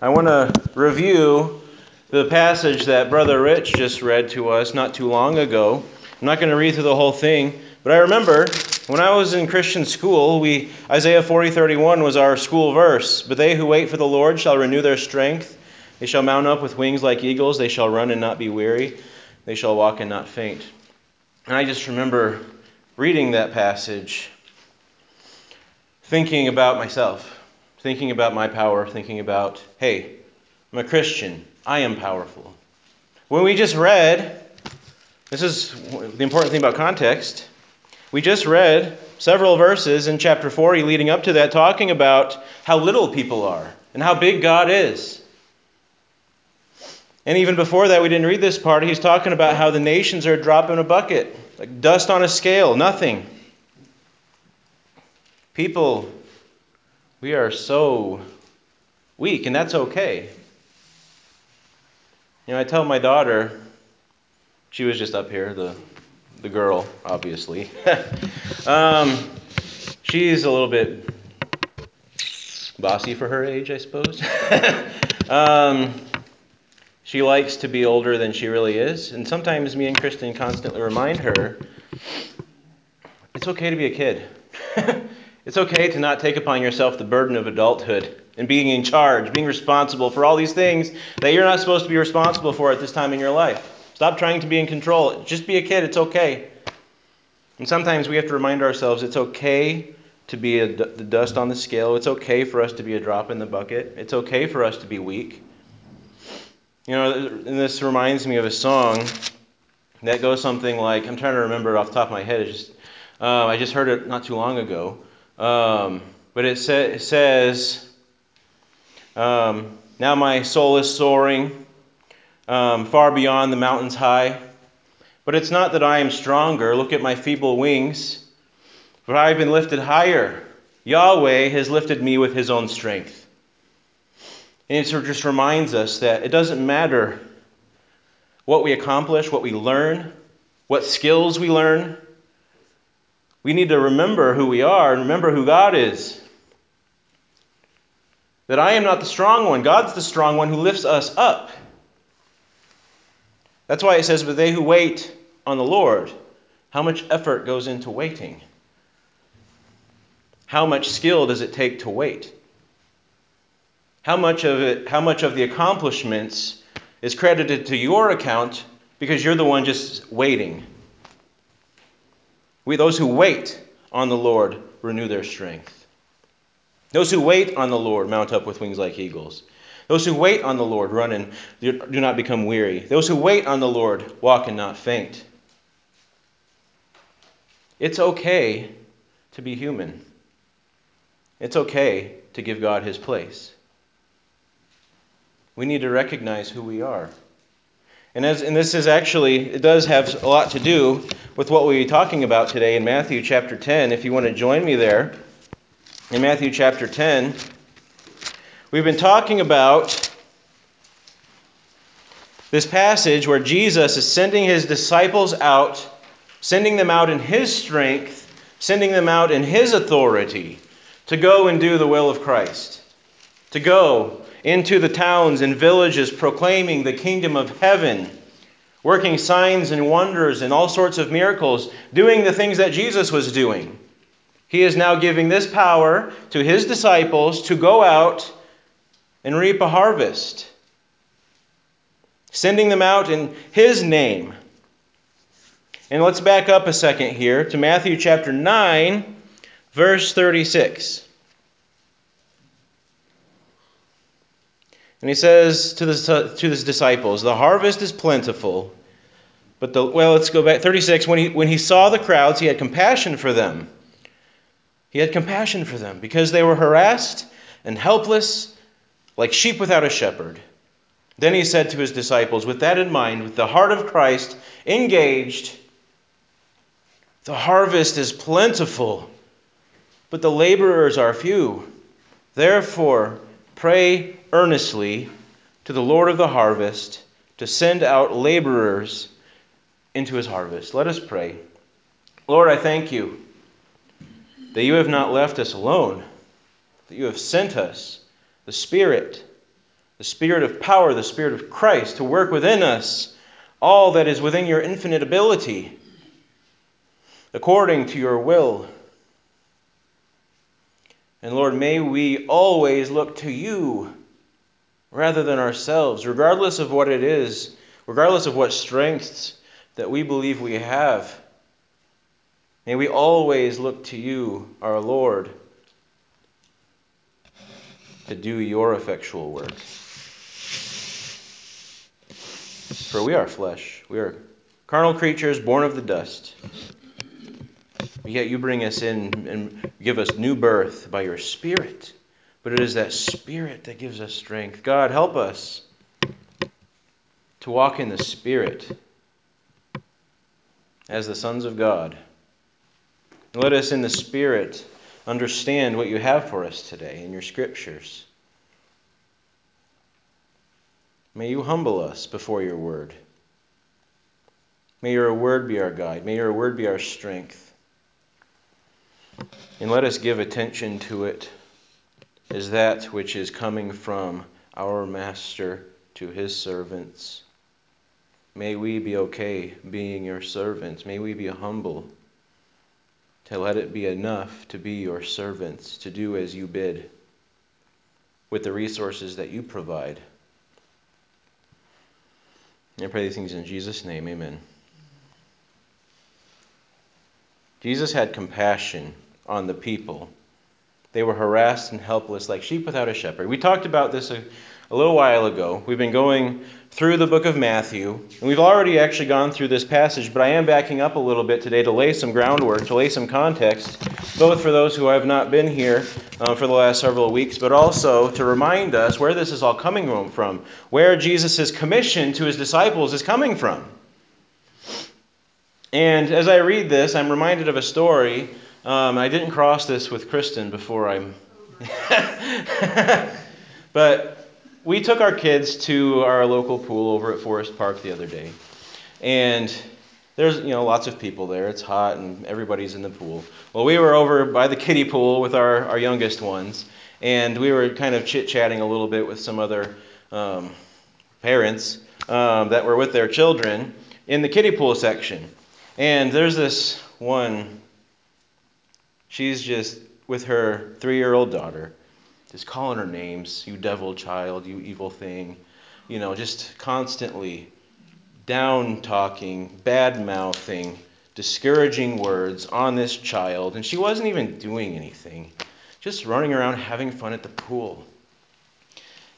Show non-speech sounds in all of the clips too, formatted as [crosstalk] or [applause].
I want to review the passage that Brother Rich just read to us not too long ago. I'm not going to read through the whole thing, but I remember when I was in Christian school, we Isaiah 40:31 was our school verse. But they who wait for the Lord shall renew their strength. They shall mount up with wings like eagles. They shall run and not be weary. They shall walk and not faint. And I just remember reading that passage, thinking about myself thinking about my power, thinking about, hey, I'm a Christian. I am powerful. When we just read, this is the important thing about context. We just read several verses in chapter 40 leading up to that talking about how little people are and how big God is. And even before that, we didn't read this part. He's talking about how the nations are a drop in a bucket, like dust on a scale, nothing. People we are so weak, and that's okay. You know, I tell my daughter, she was just up here, the, the girl, obviously. [laughs] um, she's a little bit bossy for her age, I suppose. [laughs] um, she likes to be older than she really is, and sometimes me and Kristen constantly remind her it's okay to be a kid. [laughs] It's okay to not take upon yourself the burden of adulthood and being in charge, being responsible for all these things that you're not supposed to be responsible for at this time in your life. Stop trying to be in control. Just be a kid. It's okay. And sometimes we have to remind ourselves it's okay to be a, the dust on the scale. It's okay for us to be a drop in the bucket. It's okay for us to be weak. You know, and this reminds me of a song that goes something like I'm trying to remember it off the top of my head. Just, uh, I just heard it not too long ago. Um, but it, sa- it says, um, Now my soul is soaring um, far beyond the mountains high. But it's not that I am stronger. Look at my feeble wings. For I have been lifted higher. Yahweh has lifted me with his own strength. And it just reminds us that it doesn't matter what we accomplish, what we learn, what skills we learn. We need to remember who we are and remember who God is. That I am not the strong one, God's the strong one who lifts us up. That's why it says, But they who wait on the Lord, how much effort goes into waiting? How much skill does it take to wait? How much of it, how much of the accomplishments is credited to your account because you're the one just waiting? We, those who wait on the Lord, renew their strength. Those who wait on the Lord mount up with wings like eagles. Those who wait on the Lord run and do not become weary. Those who wait on the Lord walk and not faint. It's okay to be human. It's okay to give God his place. We need to recognize who we are. And, as, and this is actually, it does have a lot to do with what we'll be talking about today in Matthew chapter 10. If you want to join me there, in Matthew chapter 10, we've been talking about this passage where Jesus is sending his disciples out, sending them out in his strength, sending them out in his authority to go and do the will of Christ, to go into the towns and villages proclaiming the kingdom of heaven, working signs and wonders and all sorts of miracles, doing the things that Jesus was doing. He is now giving this power to his disciples to go out and reap a harvest, sending them out in his name. And let's back up a second here to Matthew chapter 9, verse 36. And he says to, the, to his disciples, The harvest is plentiful, but the, well, let's go back. 36. When he, when he saw the crowds, he had compassion for them. He had compassion for them because they were harassed and helpless, like sheep without a shepherd. Then he said to his disciples, with that in mind, with the heart of Christ engaged, The harvest is plentiful, but the laborers are few. Therefore, pray earnestly to the Lord of the harvest to send out laborers into his harvest. Let us pray. Lord, I thank you that you have not left us alone, that you have sent us the Spirit the Spirit of power, the Spirit of Christ, to work within us all that is within your infinite ability, according to your will. And Lord, may we always look to you rather than ourselves, regardless of what it is, regardless of what strengths that we believe we have. May we always look to you, our Lord, to do your effectual work. For we are flesh, we are carnal creatures born of the dust. Yet you bring us in and give us new birth by your Spirit. But it is that Spirit that gives us strength. God, help us to walk in the Spirit as the sons of God. Let us in the Spirit understand what you have for us today in your scriptures. May you humble us before your word. May your word be our guide. May your word be our strength. And let us give attention to it as that which is coming from our Master to his servants. May we be okay being your servants. May we be humble to let it be enough to be your servants, to do as you bid with the resources that you provide. I pray these things in Jesus' name. Amen. Jesus had compassion on the people. They were harassed and helpless, like sheep without a shepherd. We talked about this a, a, little while ago. We've been going through the book of Matthew, and we've already actually gone through this passage, but I am backing up a little bit today to lay some groundwork, to lay some context, both for those who have not been here uh, for the last several weeks, but also to remind us where this is all coming from, where Jesus' commission to his disciples is coming from. And as I read this, I'm reminded of a story um, I didn't cross this with Kristen before I'm. [laughs] but we took our kids to our local pool over at Forest Park the other day. And there's you know lots of people there. It's hot and everybody's in the pool. Well, we were over by the kiddie pool with our, our youngest ones, and we were kind of chit chatting a little bit with some other um, parents um, that were with their children in the kiddie pool section. And there's this one She's just with her three year old daughter, just calling her names, you devil child, you evil thing, you know, just constantly down talking, bad mouthing, discouraging words on this child. And she wasn't even doing anything, just running around having fun at the pool.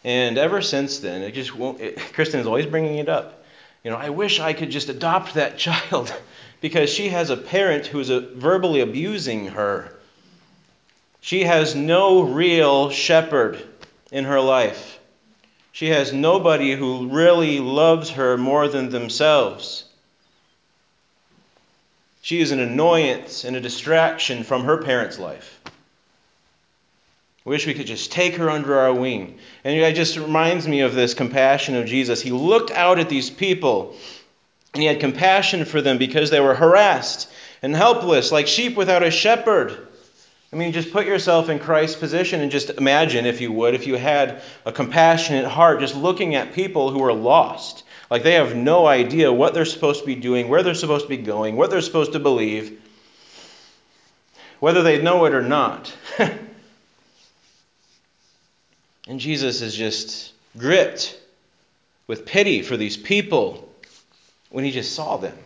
And ever since then, it just won't, it, Kristen is always bringing it up. You know, I wish I could just adopt that [laughs] child because she has a parent who is verbally abusing her. She has no real shepherd in her life. She has nobody who really loves her more than themselves. She is an annoyance and a distraction from her parents' life. Wish we could just take her under our wing. And it just reminds me of this compassion of Jesus. He looked out at these people and he had compassion for them because they were harassed and helpless, like sheep without a shepherd. I mean, just put yourself in Christ's position and just imagine, if you would, if you had a compassionate heart, just looking at people who are lost. Like they have no idea what they're supposed to be doing, where they're supposed to be going, what they're supposed to believe, whether they know it or not. [laughs] and Jesus is just gripped with pity for these people when he just saw them.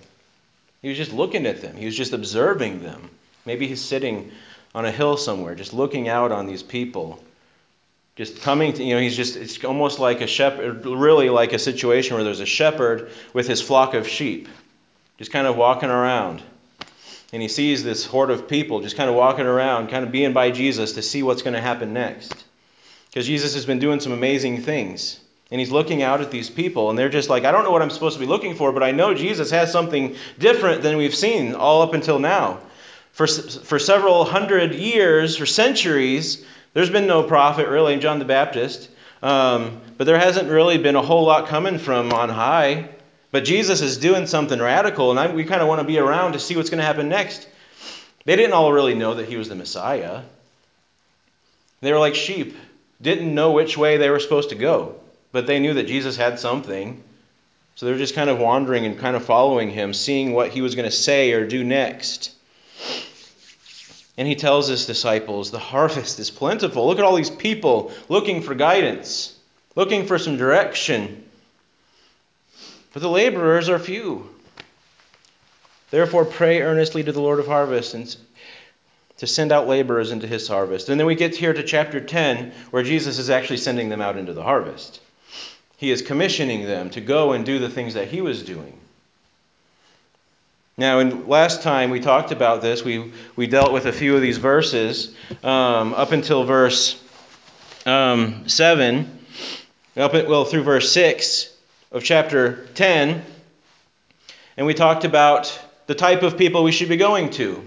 He was just looking at them, he was just observing them. Maybe he's sitting on a hill somewhere, just looking out on these people. Just coming to, you know, he's just, it's almost like a shepherd, really like a situation where there's a shepherd with his flock of sheep, just kind of walking around. And he sees this horde of people just kind of walking around, kind of being by Jesus to see what's going to happen next. Because Jesus has been doing some amazing things. And he's looking out at these people, and they're just like, I don't know what I'm supposed to be looking for, but I know Jesus has something different than we've seen all up until now. For, for several hundred years, for centuries, there's been no prophet really, John the Baptist. Um, but there hasn't really been a whole lot coming from on high. But Jesus is doing something radical, and I, we kind of want to be around to see what's going to happen next. They didn't all really know that he was the Messiah. They were like sheep, didn't know which way they were supposed to go. but they knew that Jesus had something. So they're just kind of wandering and kind of following him, seeing what he was going to say or do next. And he tells his disciples, The harvest is plentiful. Look at all these people looking for guidance, looking for some direction. But the laborers are few. Therefore, pray earnestly to the Lord of harvest and to send out laborers into his harvest. And then we get here to chapter 10, where Jesus is actually sending them out into the harvest. He is commissioning them to go and do the things that he was doing. Now, in, last time we talked about this, we, we dealt with a few of these verses um, up until verse um, 7, up at, well, through verse 6 of chapter 10. And we talked about the type of people we should be going to.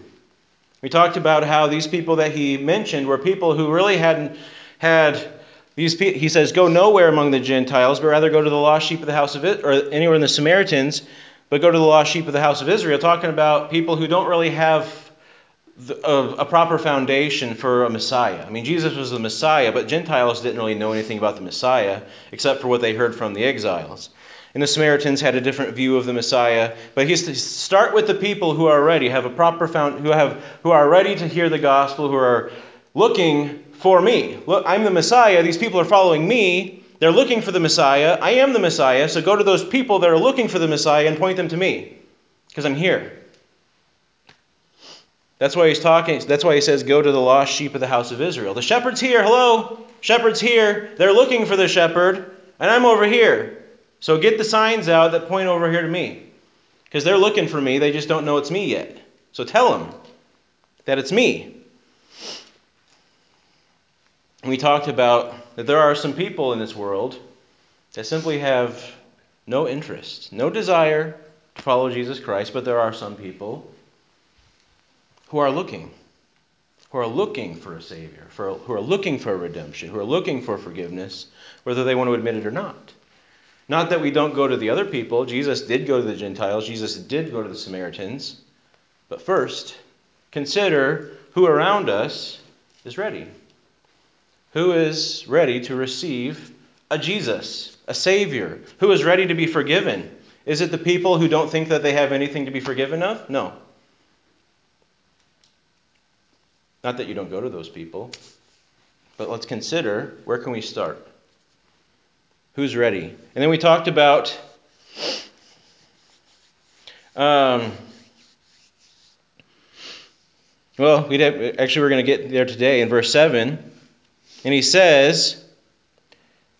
We talked about how these people that he mentioned were people who really hadn't had these. He says, "Go nowhere among the Gentiles, but rather go to the lost sheep of the house of it, or anywhere in the Samaritans." but go to the lost sheep of the house of Israel, talking about people who don't really have a, a, proper foundation for a Messiah. I mean, Jesus was the Messiah, but Gentiles didn't really know anything about the Messiah except for what they heard from the exiles. And the Samaritans had a different view of the Messiah. But he's to start with the people who are ready, have a proper found, who have who are ready to hear the gospel, who are looking for me. Look, I'm the Messiah. These people are following me. They're looking for the Messiah. I am the Messiah. So go to those people that are looking for the Messiah and point them to me because I'm here. That's why he's talking. That's why he says, Go to the lost sheep of the house of Israel. The shepherd's here. Hello. Shepherd's here. They're looking for the shepherd, and I'm over here. So get the signs out that point over here to me. Because they're looking for me. They just don't know it's me yet. So tell them that it's me. We talked about that there are some people in this world that simply have no interest, no desire to follow Jesus Christ, but there are some people who are looking, who are looking for a Savior, for, who are looking for redemption, who are looking for forgiveness, whether they want to admit it or not. Not that we don't go to the other people. Jesus did go to the Gentiles, Jesus did go to the Samaritans. But first, consider who around us is ready who is ready to receive a Jesus, a Savior, who is ready to be forgiven. Is it the people who don't think that they have anything to be forgiven of? No. Not that you don't go to those people, but let's consider where can we start? Who's ready? And then we talked about um, well, we actually we're going to get there today in verse 7. And he says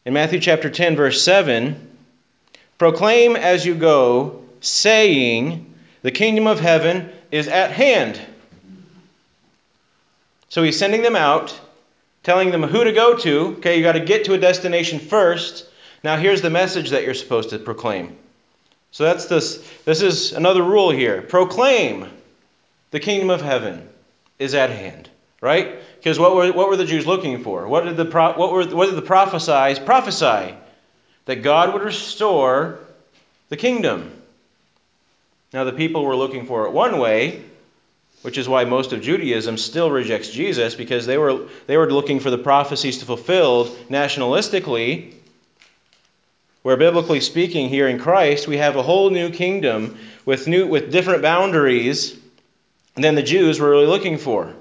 in Matthew chapter 10, verse 7 Proclaim as you go, saying, The kingdom of heaven is at hand. So he's sending them out, telling them who to go to. Okay, you got to get to a destination first. Now here's the message that you're supposed to proclaim. So that's this. This is another rule here. Proclaim the kingdom of heaven is at hand. Right? Because what were, what were the Jews looking for? What did the, what were, what did the prophesies prophesy? That God would restore the kingdom. Now, the people were looking for it one way, which is why most of Judaism still rejects Jesus, because they were, they were looking for the prophecies to fulfill nationalistically. Where biblically speaking, here in Christ, we have a whole new kingdom with, new, with different boundaries than the Jews were really looking for.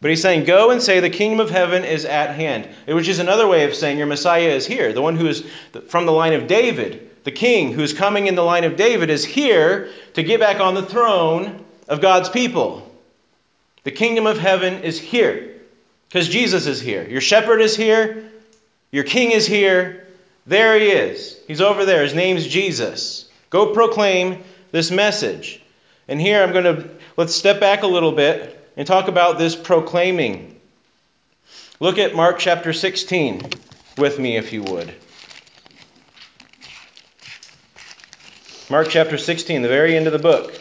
But he's saying, Go and say the kingdom of heaven is at hand, which is another way of saying your Messiah is here. The one who is from the line of David, the king who's coming in the line of David, is here to get back on the throne of God's people. The kingdom of heaven is here because Jesus is here. Your shepherd is here, your king is here. There he is. He's over there. His name's Jesus. Go proclaim this message. And here I'm going to let's step back a little bit and talk about this proclaiming. Look at Mark chapter 16 with me, if you would. Mark chapter 16, the very end of the book.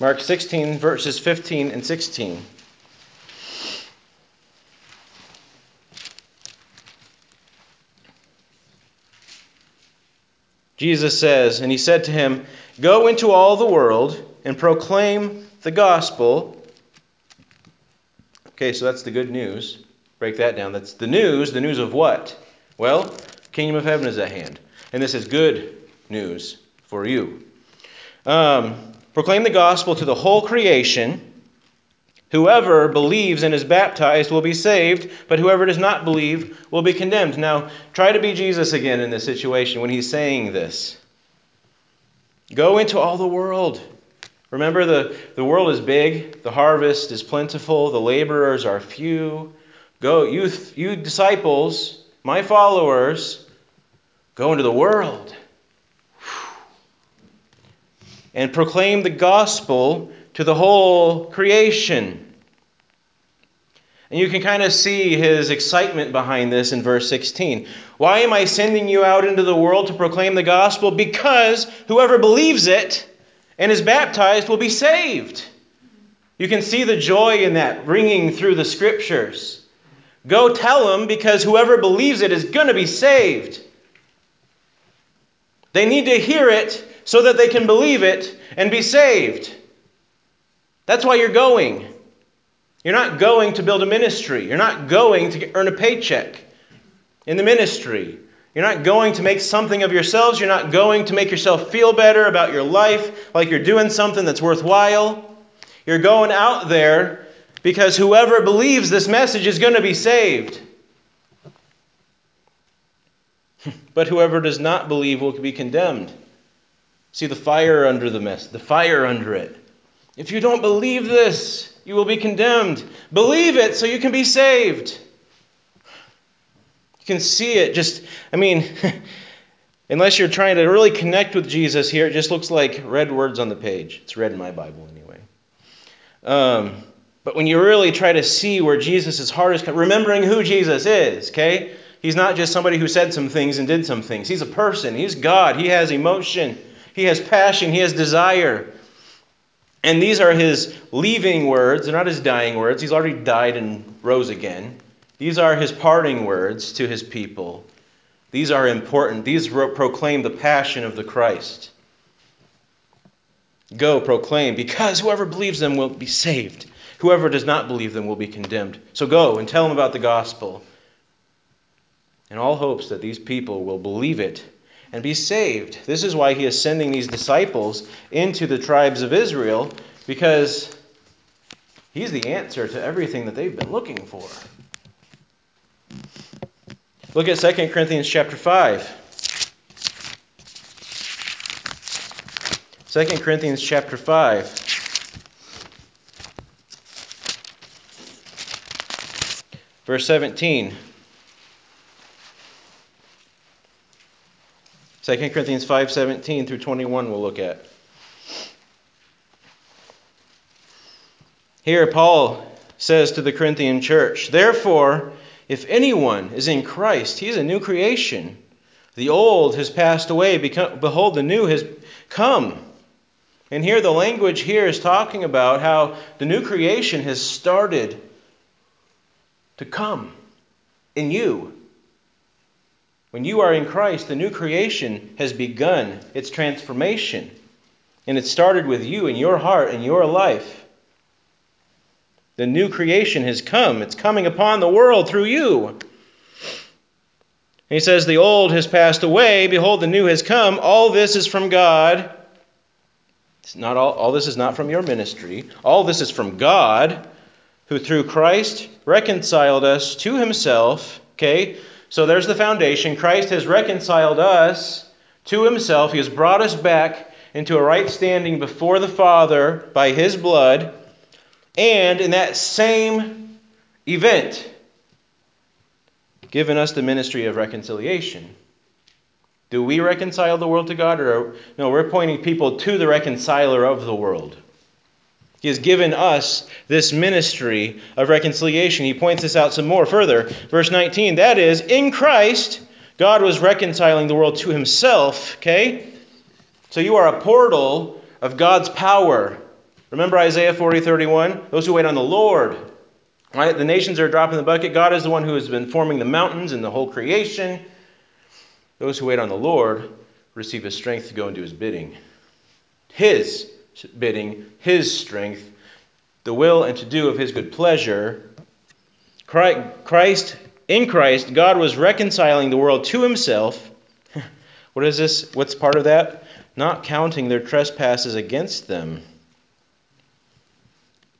Mark 16, verses 15 and 16. Jesus says, And he said to him, Go into all the world and proclaim the gospel. Okay, so that's the good news. break that down. That's the news. The news of what? Well, kingdom of heaven is at hand. And this is good news for you. Um, proclaim the gospel to the whole creation. Whoever believes and is baptized will be saved, but whoever does not believe will be condemned. Now, try to be Jesus again in this situation when he's saying this. Go into all the world. Remember, the, the world is big, the harvest is plentiful, the laborers are few. Go, you, you disciples, my followers, go into the world and proclaim the gospel to the whole creation. And you can kind of see his excitement behind this in verse 16. Why am I sending you out into the world to proclaim the gospel? Because whoever believes it and is baptized will be saved. You can see the joy in that ringing through the scriptures. Go tell them because whoever believes it is going to be saved. They need to hear it so that they can believe it and be saved. That's why you're going. You're not going to build a ministry. You're not going to earn a paycheck in the ministry. You're not going to make something of yourselves. You're not going to make yourself feel better about your life, like you're doing something that's worthwhile. You're going out there because whoever believes this message is going to be saved. [laughs] but whoever does not believe will be condemned. See the fire under the mess, the fire under it. If you don't believe this, you will be condemned. Believe it so you can be saved. You can see it just, I mean, [laughs] unless you're trying to really connect with Jesus here, it just looks like red words on the page. It's red in my Bible anyway. Um, but when you really try to see where Jesus' heart is, remembering who Jesus is, okay? He's not just somebody who said some things and did some things. He's a person. He's God. He has emotion. He has passion. He has desire. And these are his leaving words. They're not his dying words. He's already died and rose again. These are his parting words to his people. These are important. These proclaim the passion of the Christ. Go proclaim, because whoever believes them will be saved. Whoever does not believe them will be condemned. So go and tell them about the gospel. In all hopes that these people will believe it and be saved. This is why he is sending these disciples into the tribes of Israel, because he's the answer to everything that they've been looking for. Look at 2 Corinthians chapter 5. 2 Corinthians chapter 5. Verse 17. 2 Corinthians 5:17 through 21 we'll look at. Here Paul says to the Corinthian church, "Therefore, if anyone is in Christ, he is a new creation. The old has passed away, behold the new has come." And here the language here is talking about how the new creation has started to come in you. When you are in Christ, the new creation has begun its transformation. And it started with you and your heart and your life. The new creation has come. It's coming upon the world through you. he says, The old has passed away. Behold, the new has come. All this is from God. It's not all, all this is not from your ministry. All this is from God, who through Christ reconciled us to himself. Okay? So there's the foundation. Christ has reconciled us to himself. He has brought us back into a right standing before the Father by his blood. And in that same event, given us the ministry of reconciliation. Do we reconcile the world to God? Or no, we're pointing people to the reconciler of the world. He has given us this ministry of reconciliation. He points this out some more further. Verse 19 that is, in Christ, God was reconciling the world to himself. Okay? So you are a portal of God's power. Remember Isaiah 40 31? Those who wait on the Lord. Right? The nations are dropping the bucket. God is the one who has been forming the mountains and the whole creation. Those who wait on the Lord receive his strength to go and do his bidding. His bidding, his strength, the will and to do of his good pleasure. Christ, in Christ, God was reconciling the world to himself. [laughs] What is this? What's part of that? Not counting their trespasses against them.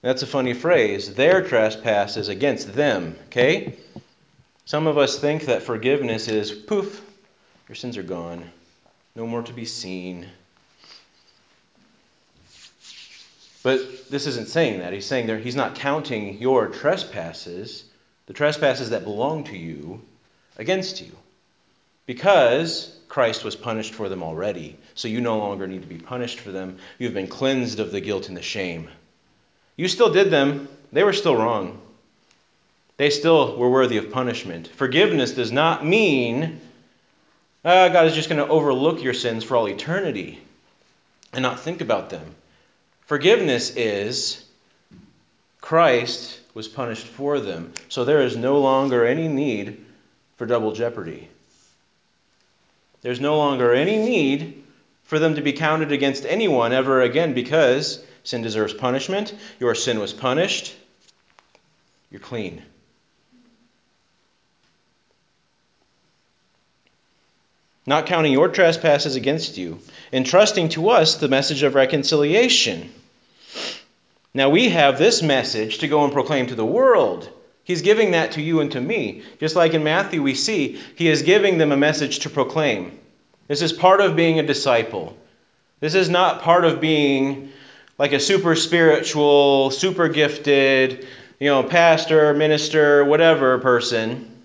That's a funny phrase. Their trespasses against them. Okay? Some of us think that forgiveness is poof, your sins are gone, no more to be seen. But this isn't saying that. He's saying there he's not counting your trespasses, the trespasses that belong to you, against you. Because Christ was punished for them already. So you no longer need to be punished for them. You've been cleansed of the guilt and the shame. You still did them, they were still wrong. They still were worthy of punishment. Forgiveness does not mean uh, God is just going to overlook your sins for all eternity and not think about them. Forgiveness is Christ was punished for them, so there is no longer any need for double jeopardy. There's no longer any need for them to be counted against anyone ever again because sin deserves punishment. Your sin was punished. You're clean. Not counting your trespasses against you, entrusting to us the message of reconciliation. Now we have this message to go and proclaim to the world. He's giving that to you and to me. Just like in Matthew, we see he is giving them a message to proclaim. This is part of being a disciple. This is not part of being like a super spiritual, super gifted, you know, pastor, minister, whatever person.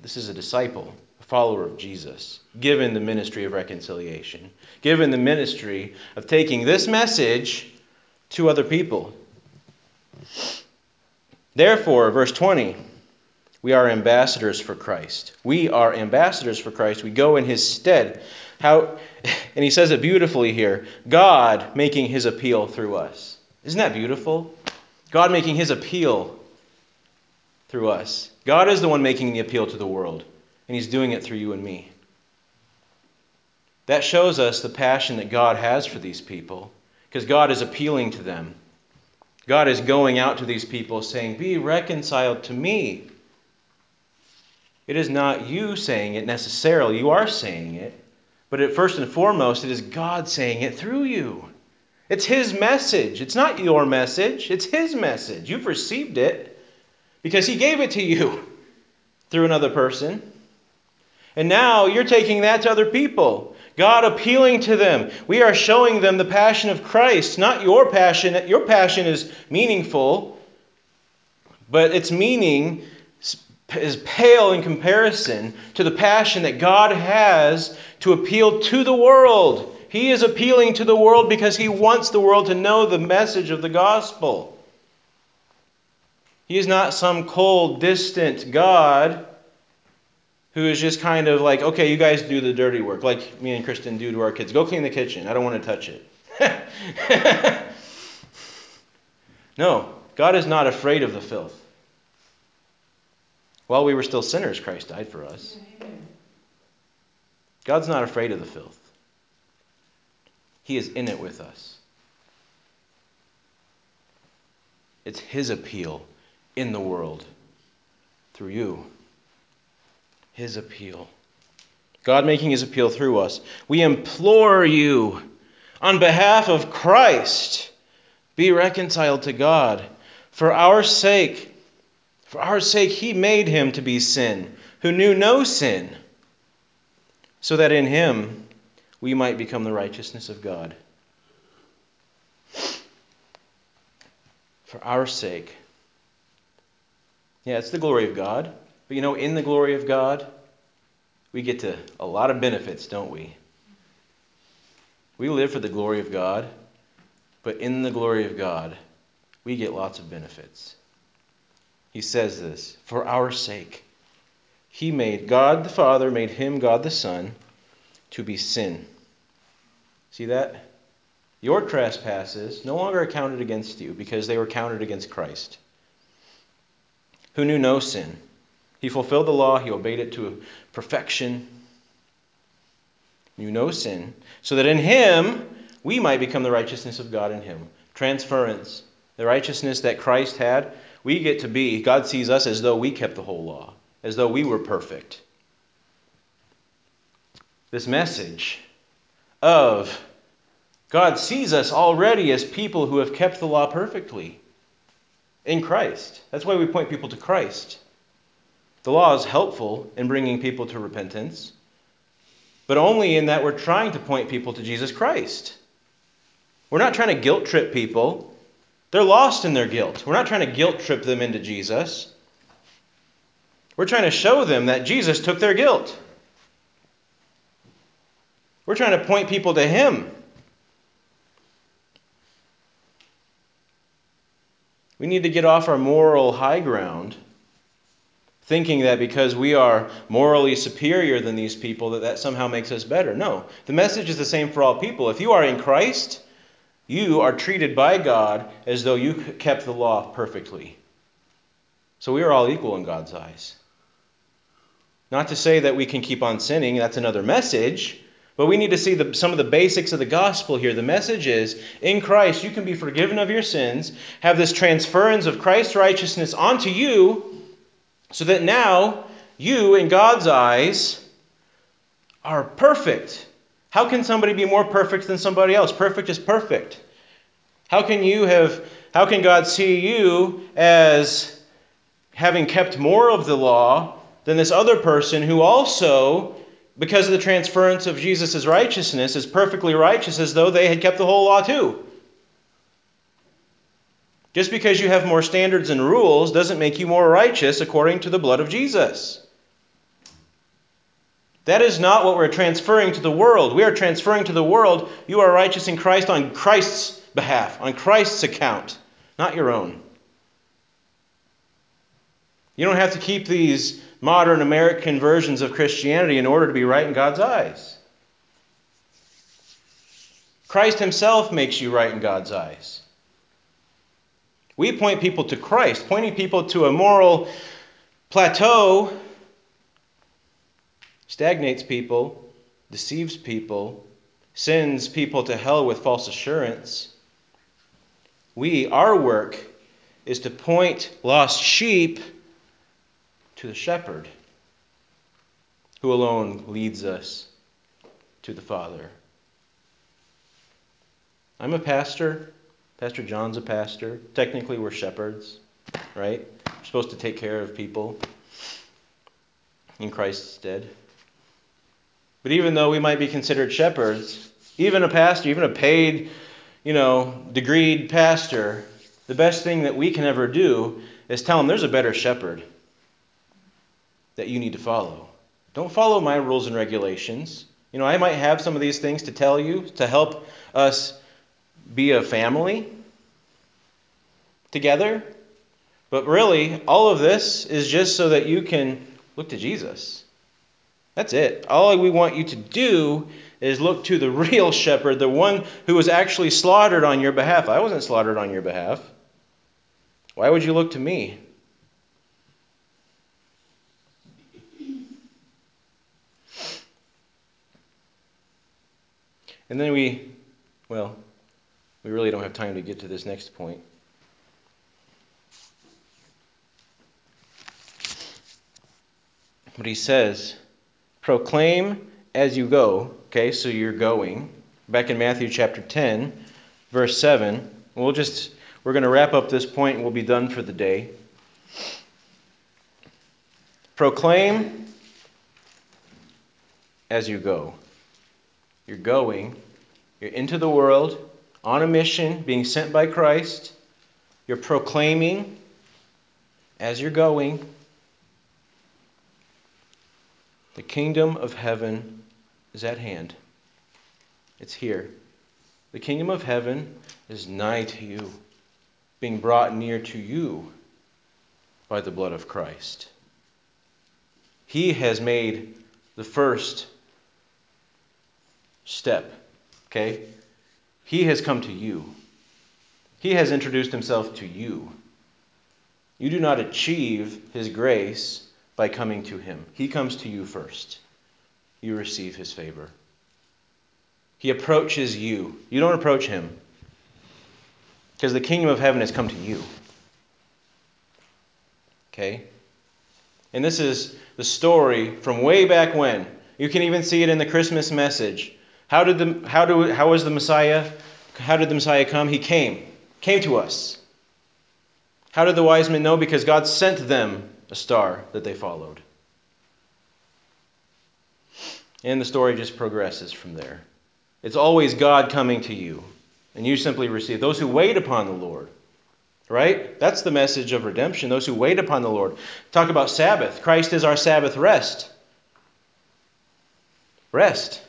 This is a disciple follower of Jesus, given the ministry of reconciliation, given the ministry of taking this message to other people. Therefore, verse 20, we are ambassadors for Christ. We are ambassadors for Christ. We go in his stead. How [laughs] and he says it beautifully here. God making his appeal through us. Isn't that beautiful? God making his appeal through us. God is the one making the appeal to the world and He's doing it through you and me. That shows us the passion that God has for these people because God is appealing to them. God is going out to these people saying, Be reconciled to me. It is not you saying it necessarily, you are saying it, but it, first and foremost, it is God saying it through you. It's His message. It's not your message, it's His message. You've received it because He gave it to you through another person. And now you're taking that to other people. God appealing to them. We are showing them the passion of Christ, not your passion. Your passion is meaningful, but its meaning is pale in comparison to the passion that God has to appeal to the world. He is appealing to the world because he wants the world to know the message of the gospel. He is not some cold, distant God who is just kind of like, okay, you guys do the dirty work, like me and Kristen do to our kids. Go clean the kitchen. I don't want to touch it. [laughs] no, God is not afraid of the filth. While we were still sinners, Christ died for us. God's not afraid of the filth. He is in it with us. It's His appeal in the world through you his appeal. God making his appeal through us. We implore you, on behalf of Christ, be reconciled to God. For our sake, for our sake, he made him to be sin, who knew no sin, so that in him we might become the righteousness of God. For our sake. Yeah, it's the glory of God. But you know, in the glory of God, we get to a lot of benefits, don't we? We live for the glory of God, but in the glory of God, we get lots of benefits. He says this for our sake. He made, God the Father made him, God the Son, to be sin. See that? Your trespasses no longer are counted against you because they were counted against Christ, who knew no sin he fulfilled the law, he obeyed it to perfection, knew no sin, so that in him we might become the righteousness of God in him. Transference. The righteousness that Christ had we get to be, God sees us as though we kept the whole law, as though we were perfect. This message of God sees us already as people who have kept the law perfectly in Christ. That's why we point people to Christ. The law is helpful in bringing people to repentance, but only in that we're trying to point people to Jesus Christ. We're not trying to guilt trip people. They're lost in their guilt. We're not trying to guilt trip them into Jesus. We're trying to show them that Jesus took their guilt. We're trying to point people to Him. We need to get off our moral high ground thinking that because we are morally superior than these people that that somehow makes us better. No, the message is the same for all people. If you are in Christ, you are treated by God as though you kept the law perfectly. So we are all equal in God's eyes. Not to say that we can keep on sinning, that's another message. But we need to see the, some of the basics of the gospel here. The message is in Christ, you can be forgiven of your sins, have this transference of Christ's righteousness onto you, so that now you, in God's eyes, are perfect. How can somebody be more perfect than somebody else? Perfect is perfect. How can you have how can God see you as having kept more of the law than this other person who also because of the transference of Jesus' righteousness is perfectly righteous as though they had kept the whole law too? Just because you have more standards and rules doesn't make you more righteous according to the blood of Jesus. That is not what we're transferring to the world. We are transferring to the world, you are righteous in Christ on Christ's behalf, on Christ's account, not your own. You don't have to keep these modern American versions of Christianity in order to be right in God's eyes. Christ Himself makes you right in God's eyes. We point people to Christ, pointing people to a moral plateau stagnates people, deceives people, sends people to hell with false assurance. We, our work, is to point lost sheep to the shepherd who alone leads us to the Father. I'm a pastor. Pastor John's a pastor. Technically, we're shepherds, right? We're supposed to take care of people in Christ's stead. But even though we might be considered shepherds, even a pastor, even a paid, you know, degreed pastor, the best thing that we can ever do is tell them there's a better shepherd that you need to follow. Don't follow my rules and regulations. You know, I might have some of these things to tell you to help us be a family together. But really, all of this is just so that you can look to Jesus. That's it. All we want you to do is look to the [laughs] real shepherd, the one who was actually slaughtered on your behalf. I wasn't slaughtered on your behalf. Why would you look to me? And then we, well, we really don't have time to get to this next point. But he says, proclaim as you go. Okay, so you're going. Back in Matthew chapter 10, verse 7. We'll just, we're going to wrap up this point and we'll be done for the day. Proclaim as you go. You're going, you're into the world on a mission, being sent by Christ. You're proclaiming as you're going. The kingdom of heaven is at hand. It's here. The kingdom of heaven is nigh to you, being brought near to you by the blood of Christ. He has made the first step. Okay? He has come to you. He has introduced himself to you. You do not achieve his grace by coming to him. He comes to you first. You receive his favor. He approaches you. You don't approach him. Because the kingdom of heaven has come to you. Okay? And this is the story from way back when. You can even see it in the Christmas message. How did the how do how was the Messiah? How did the Messiah come? He came. Came to us. How did the wise men know? Because God sent them a star that they followed. And the story just progresses from there. It's always God coming to you, and you simply receive. Those who wait upon the Lord, right? That's the message of redemption. Those who wait upon the Lord. Talk about Sabbath. Christ is our Sabbath rest. Rest.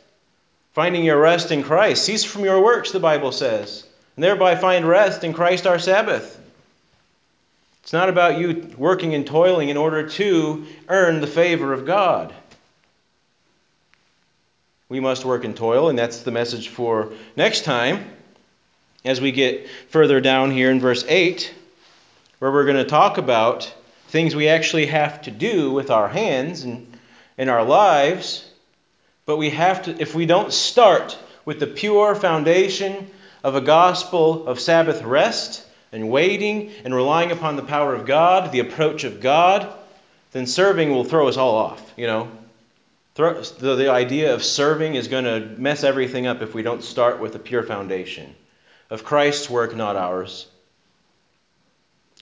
Finding your rest in Christ. Cease from your works, the Bible says, and thereby find rest in Christ our Sabbath. It's not about you working and toiling in order to earn the favor of God we must work and toil, and that's the message for next time as we get further down here in verse 8, where we're going to talk about things we actually have to do with our hands and in our lives. But we have to, if we don't start with the pure foundation of a gospel of Sabbath rest and waiting and relying upon the power of God, the approach of God, then serving will throw us all off, you know. The, the idea of serving is going to mess everything up if we don't start with a pure foundation of Christ's work, not ours.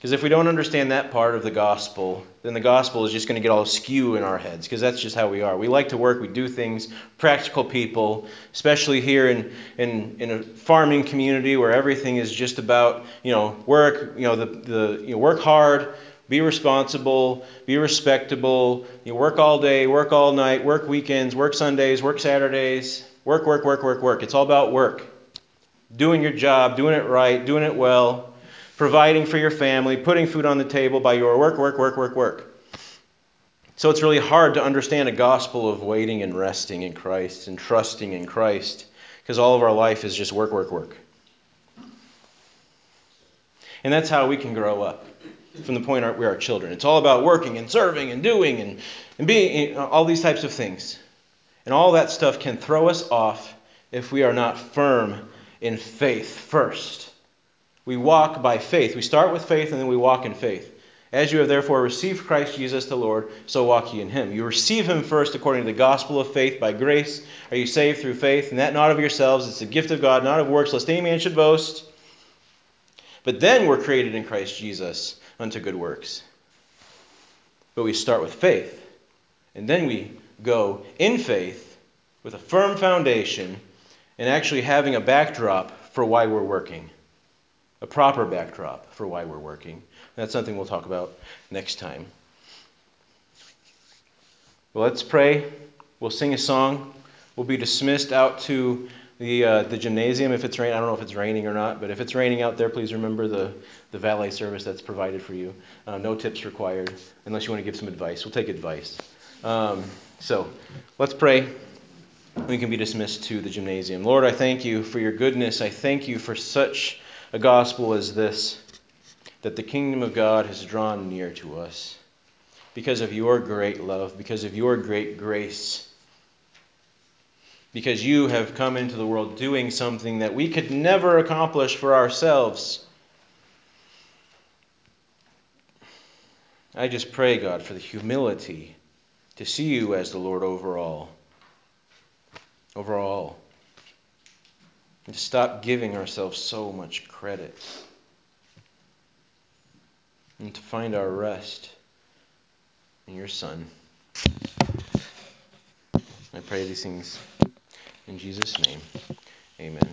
Because if we don't understand that part of the gospel, then the gospel is just going to get all askew in our heads, because that's just how we are. We like to work, we do things, practical people, especially here in, in, in a farming community where everything is just about, you know, work, you know, the, the you know, work hard, be responsible, be respectable. You work all day, work all night, work weekends, work Sundays, work Saturdays. Work, work, work, work, work. It's all about work. Doing your job, doing it right, doing it well, providing for your family, putting food on the table by your work, work, work, work, work. So it's really hard to understand a gospel of waiting and resting in Christ and trusting in Christ because all of our life is just work, work, work. And that's how we can grow up from the point we are children. It's all about working and serving and doing and, and being all these types of things. And all that stuff can throw us off if we are not firm in faith first. We walk by faith. We start with faith and then we walk in faith. As you have therefore received Christ Jesus the Lord, so walk ye in him. You receive him first according to the gospel of faith by grace. Are you saved through faith? And that not of yourselves, it's a gift of God, not of works, lest any man should boast. But then we're created in Christ Jesus unto good works. But we start with faith, and then we go in faith with a firm foundation and actually having a backdrop for why we're working. A proper backdrop for why we're working. That's something we'll talk about next time. Well, let's pray. We'll sing a song. We'll be dismissed out to the, uh, the gymnasium if it's raining. I don't know if it's raining or not, but if it's raining out there, please remember the, the valet service that's provided for you. Uh, no tips required unless you want to give some advice. We'll take advice. Um, so let's pray. We can be dismissed to the gymnasium. Lord, I thank you for your goodness. I thank you for such a gospel is this, that the kingdom of God has drawn near to us because of your great love, because of your great grace because you have come into the world doing something that we could never accomplish for ourselves. I just pray, God, for the humility to see you as the Lord over all. Over all. And to stop giving ourselves so much credit. And to find our rest in your Son. I pray these things in Jesus' name, amen.